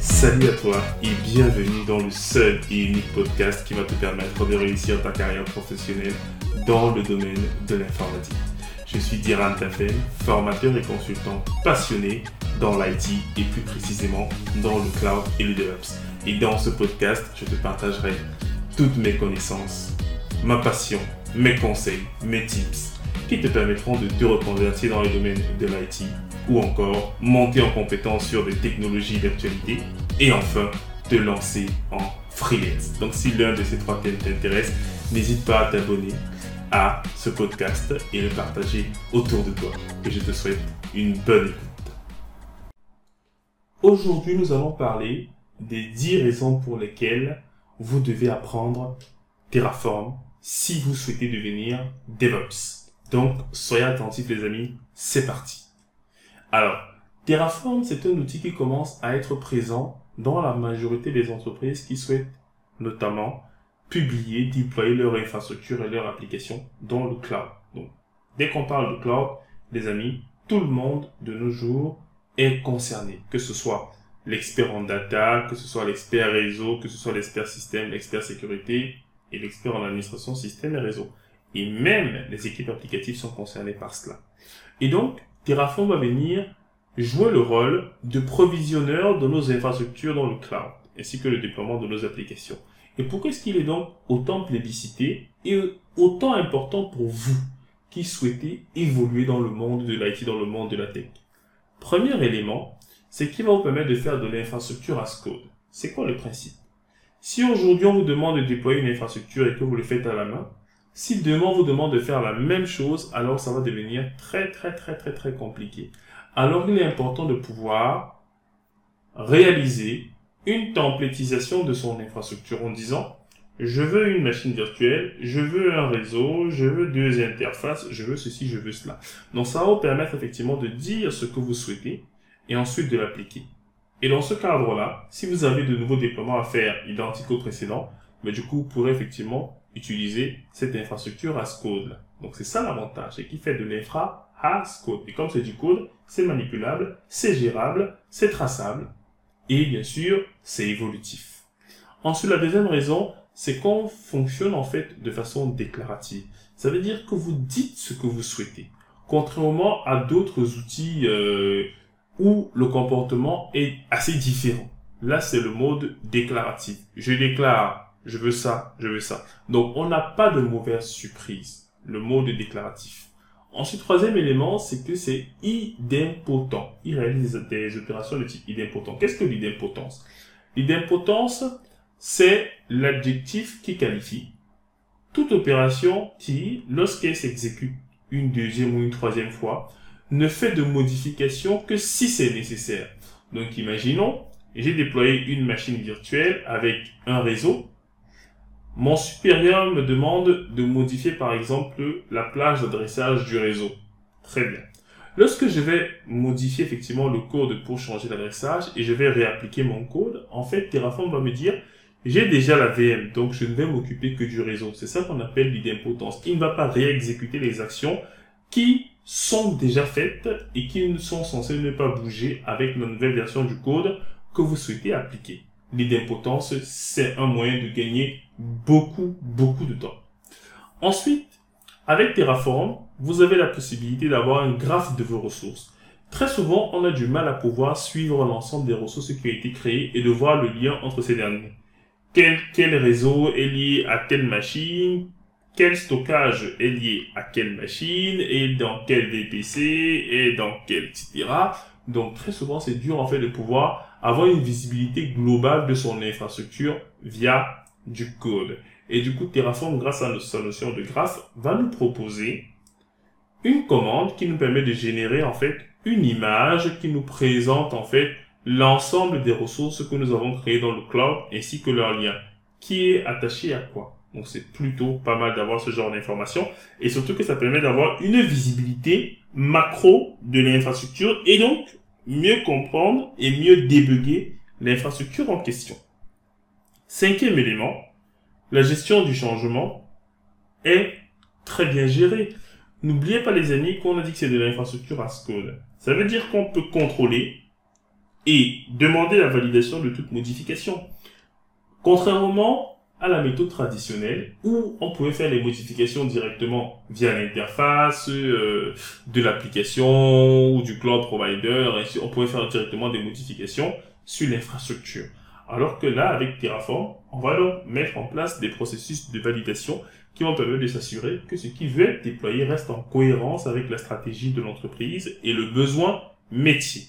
Salut à toi et bienvenue dans le seul et unique podcast qui va te permettre de réussir ta carrière professionnelle dans le domaine de l'informatique. Je suis Diran Tafel, formateur et consultant passionné dans l'IT et plus précisément dans le cloud et le DevOps. Et dans ce podcast, je te partagerai toutes mes connaissances, ma passion, mes conseils, mes tips qui te permettront de te reconvertir dans le domaine de l'IT ou encore monter en compétence sur des technologies d'actualité et enfin te lancer en freelance. Donc si l'un de ces trois thèmes t'intéresse, n'hésite pas à t'abonner à ce podcast et le partager autour de toi. Et je te souhaite une bonne écoute. Aujourd'hui, nous allons parler des 10 raisons pour lesquelles vous devez apprendre Terraform si vous souhaitez devenir DevOps. Donc, soyez attentifs les amis, c'est parti. Alors, Terraform, c'est un outil qui commence à être présent dans la majorité des entreprises qui souhaitent notamment publier, déployer leur infrastructure et leur application dans le cloud. Donc, dès qu'on parle de cloud, les amis, tout le monde de nos jours est concerné, que ce soit l'expert en data, que ce soit l'expert réseau, que ce soit l'expert système, l'expert sécurité et l'expert en administration système et réseau. Et même les équipes applicatives sont concernées par cela. Et donc, Terraform va venir jouer le rôle de provisionneur de nos infrastructures dans le cloud, ainsi que le déploiement de nos applications. Et pourquoi est-ce qu'il est donc autant plébiscité et autant important pour vous qui souhaitez évoluer dans le monde de l'IT, dans le monde de la tech? Premier élément, c'est qu'il va vous permettre de faire de l'infrastructure as code. C'est quoi le principe? Si aujourd'hui on vous demande de déployer une infrastructure et que vous le faites à la main, si demain on vous demande de faire la même chose, alors ça va devenir très très très très très compliqué alors il est important de pouvoir réaliser une templétisation de son infrastructure en disant je veux une machine virtuelle, je veux un réseau, je veux deux interfaces, je veux ceci, je veux cela. Donc ça va vous permettre effectivement de dire ce que vous souhaitez et ensuite de l'appliquer. Et dans ce cadre-là, si vous avez de nouveaux déploiements à faire identiques au précédent, mais du coup, vous pourrez effectivement utiliser cette infrastructure as code. Donc c'est ça l'avantage, c'est qui fait de l'infra code. Et comme c'est du code, c'est manipulable, c'est gérable, c'est traçable et bien sûr, c'est évolutif. Ensuite, la deuxième raison, c'est qu'on fonctionne en fait de façon déclarative. Ça veut dire que vous dites ce que vous souhaitez. Contrairement à d'autres outils euh, où le comportement est assez différent. Là, c'est le mode déclaratif. Je déclare, je veux ça, je veux ça. Donc, on n'a pas de mauvaise surprise. Le mode déclaratif. Ensuite, troisième élément, c'est que c'est idempotent. Il réalise des opérations de type idempotent. Qu'est-ce que l'idempotence L'idempotence, c'est l'adjectif qui qualifie toute opération qui, lorsqu'elle s'exécute une deuxième ou une troisième fois, ne fait de modification que si c'est nécessaire. Donc imaginons, j'ai déployé une machine virtuelle avec un réseau mon supérieur me demande de modifier par exemple la plage d'adressage du réseau. Très bien. Lorsque je vais modifier effectivement le code pour changer l'adressage et je vais réappliquer mon code, en fait Terraform va me dire j'ai déjà la VM, donc je ne vais m'occuper que du réseau. C'est ça qu'on appelle l'idempotence. Il ne va pas réexécuter les actions qui sont déjà faites et qui sont censées ne pas bouger avec la nouvelle version du code que vous souhaitez appliquer. L'idempotence, c'est un moyen de gagner beaucoup, beaucoup de temps. Ensuite, avec Terraform, vous avez la possibilité d'avoir un graphe de vos ressources. Très souvent, on a du mal à pouvoir suivre l'ensemble des ressources qui ont été créées et de voir le lien entre ces derniers. Quel, quel réseau est lié à telle machine, quel stockage est lié à quelle machine, et dans quel VPC, et dans quel, etc. Donc très souvent, c'est dur en fait de pouvoir avoir une visibilité globale de son infrastructure via du code. Et du coup, Terraform, grâce à sa notion de graphe, va nous proposer une commande qui nous permet de générer en fait une image qui nous présente en fait l'ensemble des ressources que nous avons créées dans le cloud ainsi que leur lien. Qui est attaché à quoi? Donc c'est plutôt pas mal d'avoir ce genre d'informations et surtout que ça permet d'avoir une visibilité macro de l'infrastructure et donc mieux comprendre et mieux débugger l'infrastructure en question. Cinquième élément, la gestion du changement est très bien géré. N'oubliez pas les amis qu'on a dit que c'est de l'infrastructure as code. Ça veut dire qu'on peut contrôler et demander la validation de toute modification. Contrairement à la méthode traditionnelle où on pouvait faire les modifications directement via l'interface euh, de l'application ou du cloud provider, et on pouvait faire directement des modifications sur l'infrastructure. Alors que là, avec Terraform, on va donc mettre en place des processus de validation qui vont permettre de s'assurer que ce qui veut être déployé reste en cohérence avec la stratégie de l'entreprise et le besoin métier.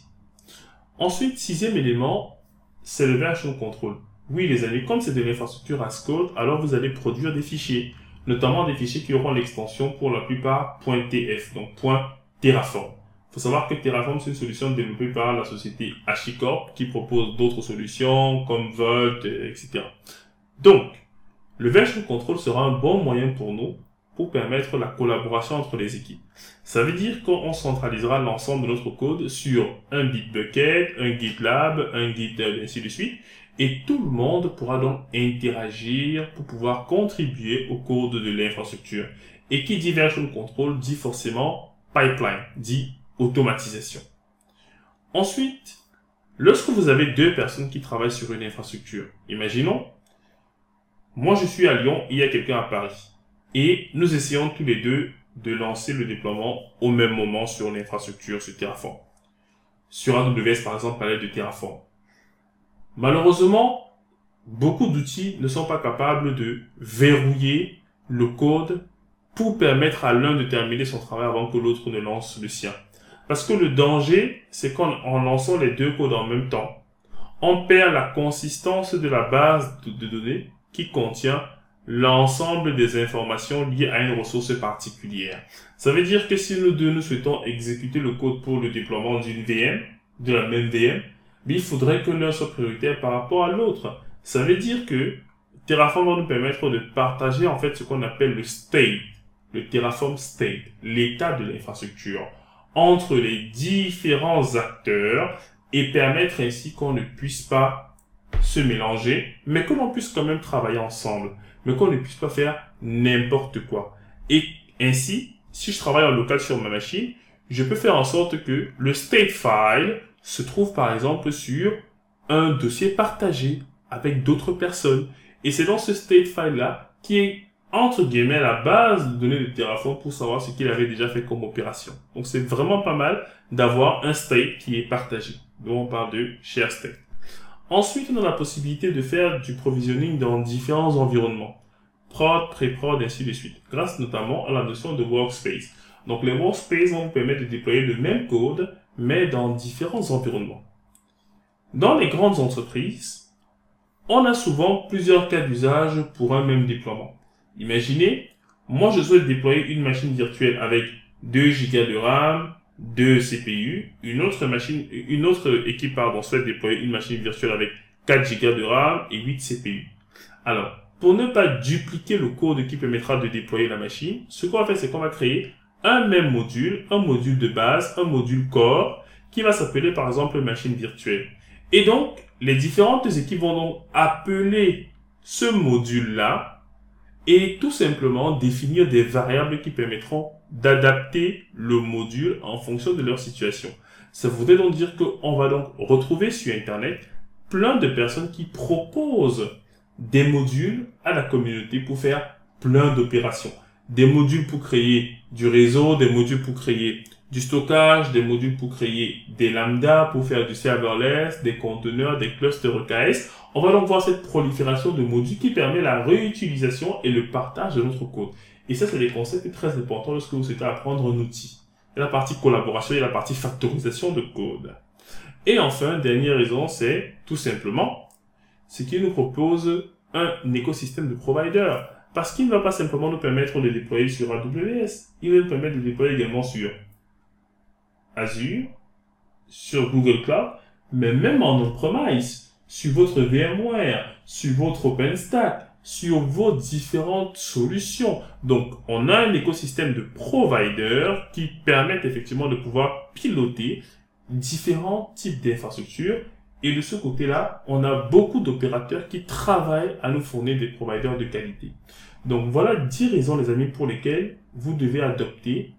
Ensuite, sixième élément, c'est le version control. Oui, les amis, comme c'est de l'infrastructure as code, alors vous allez produire des fichiers, notamment des fichiers qui auront l'extension pour la plupart .tf, donc .terraform. Il faut savoir que Terraform, c'est une solution développée par la société HashiCorp qui propose d'autres solutions comme Volt, etc. Donc, le version control sera un bon moyen pour nous pour permettre la collaboration entre les équipes. Ça veut dire qu'on centralisera l'ensemble de notre code sur un Bitbucket, un GitLab, un GitHub, ainsi de suite, et tout le monde pourra donc interagir pour pouvoir contribuer au code de l'infrastructure. Et qui dit version control dit forcément pipeline, dit automatisation. Ensuite, lorsque vous avez deux personnes qui travaillent sur une infrastructure, imaginons, moi je suis à Lyon, il y a quelqu'un à Paris, et nous essayons tous les deux de lancer le déploiement au même moment sur l'infrastructure, sur Terraform. Sur AWS, par exemple, parler de Terraform. Malheureusement, beaucoup d'outils ne sont pas capables de verrouiller le code pour permettre à l'un de terminer son travail avant que l'autre ne lance le sien. Parce que le danger, c'est qu'en lançant les deux codes en même temps, on perd la consistance de la base de données qui contient l'ensemble des informations liées à une ressource particulière. Ça veut dire que si nous deux nous souhaitons exécuter le code pour le déploiement d'une VM, de la même VM, mais il faudrait que l'un soit prioritaire par rapport à l'autre. Ça veut dire que Terraform va nous permettre de partager en fait ce qu'on appelle le state, le Terraform state, l'état de l'infrastructure entre les différents acteurs et permettre ainsi qu'on ne puisse pas se mélanger, mais que l'on puisse quand même travailler ensemble, mais qu'on ne puisse pas faire n'importe quoi. Et ainsi, si je travaille en local sur ma machine, je peux faire en sorte que le state file se trouve par exemple sur un dossier partagé avec d'autres personnes. Et c'est dans ce state file-là qui est entre guillemets la base de données de Terraform pour savoir ce qu'il avait déjà fait comme opération. Donc c'est vraiment pas mal d'avoir un state qui est partagé. Donc on parle de share state. Ensuite, on a la possibilité de faire du provisioning dans différents environnements. Prod, pré-prod, ainsi de suite. Grâce notamment à la notion de workspace. Donc les workspaces vont vous permettre de déployer le même code mais dans différents environnements. Dans les grandes entreprises, on a souvent plusieurs cas d'usage pour un même déploiement. Imaginez, moi je souhaite déployer une machine virtuelle avec 2 Go de RAM, 2 CPU, une autre machine, une autre équipe pardon, souhaite déployer une machine virtuelle avec 4 Go de RAM et 8 CPU. Alors, pour ne pas dupliquer le code qui permettra de déployer la machine, ce qu'on va faire, c'est qu'on va créer un même module, un module de base, un module core, qui va s'appeler par exemple machine virtuelle. Et donc, les différentes équipes vont donc appeler ce module-là et tout simplement définir des variables qui permettront d'adapter le module en fonction de leur situation. Ça voudrait donc dire qu'on va donc retrouver sur Internet plein de personnes qui proposent des modules à la communauté pour faire plein d'opérations des modules pour créer du réseau, des modules pour créer du stockage, des modules pour créer des lambda, pour faire du serverless, des conteneurs, des clusters EKS. On va donc voir cette prolifération de modules qui permet la réutilisation et le partage de notre code. Et ça, c'est des concepts très importants lorsque vous souhaitez apprendre un outil. A la partie collaboration et la partie factorisation de code. Et enfin, dernière raison, c'est tout simplement ce qui nous propose un écosystème de providers. Parce qu'il ne va pas simplement nous permettre de déployer sur AWS, il va nous permettre de déployer également sur Azure, sur Google Cloud, mais même en on-premise, sur votre VMware, sur votre OpenStack, sur vos différentes solutions. Donc, on a un écosystème de providers qui permettent effectivement de pouvoir piloter différents types d'infrastructures. Et de ce côté-là, on a beaucoup d'opérateurs qui travaillent à nous fournir des providers de qualité. Donc voilà 10 raisons, les amis, pour lesquelles vous devez adopter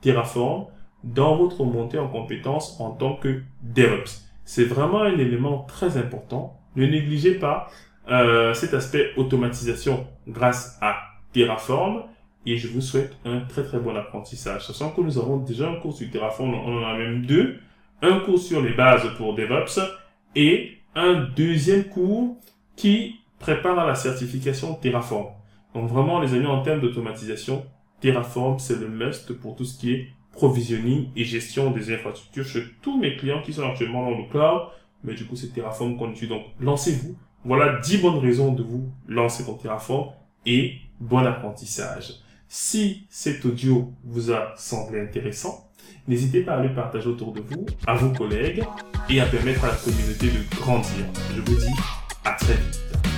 Terraform dans votre montée en compétences en tant que DevOps. C'est vraiment un élément très important. Ne négligez pas euh, cet aspect automatisation grâce à Terraform et je vous souhaite un très très bon apprentissage. Sachant que nous avons déjà un cours sur Terraform, on en a même deux. Un cours sur les bases pour DevOps et un deuxième cours qui prépare à la certification Terraform. Donc vraiment les amis en termes d'automatisation, Terraform c'est le must pour tout ce qui est provisioning et gestion des infrastructures chez tous mes clients qui sont actuellement dans le cloud. Mais du coup c'est Terraform qu'on utilise. Donc lancez-vous. Voilà 10 bonnes raisons de vous lancer dans Terraform et bon apprentissage. Si cet audio vous a semblé intéressant, n'hésitez pas à le partager autour de vous, à vos collègues et à permettre à la communauté de grandir. Je vous dis à très vite.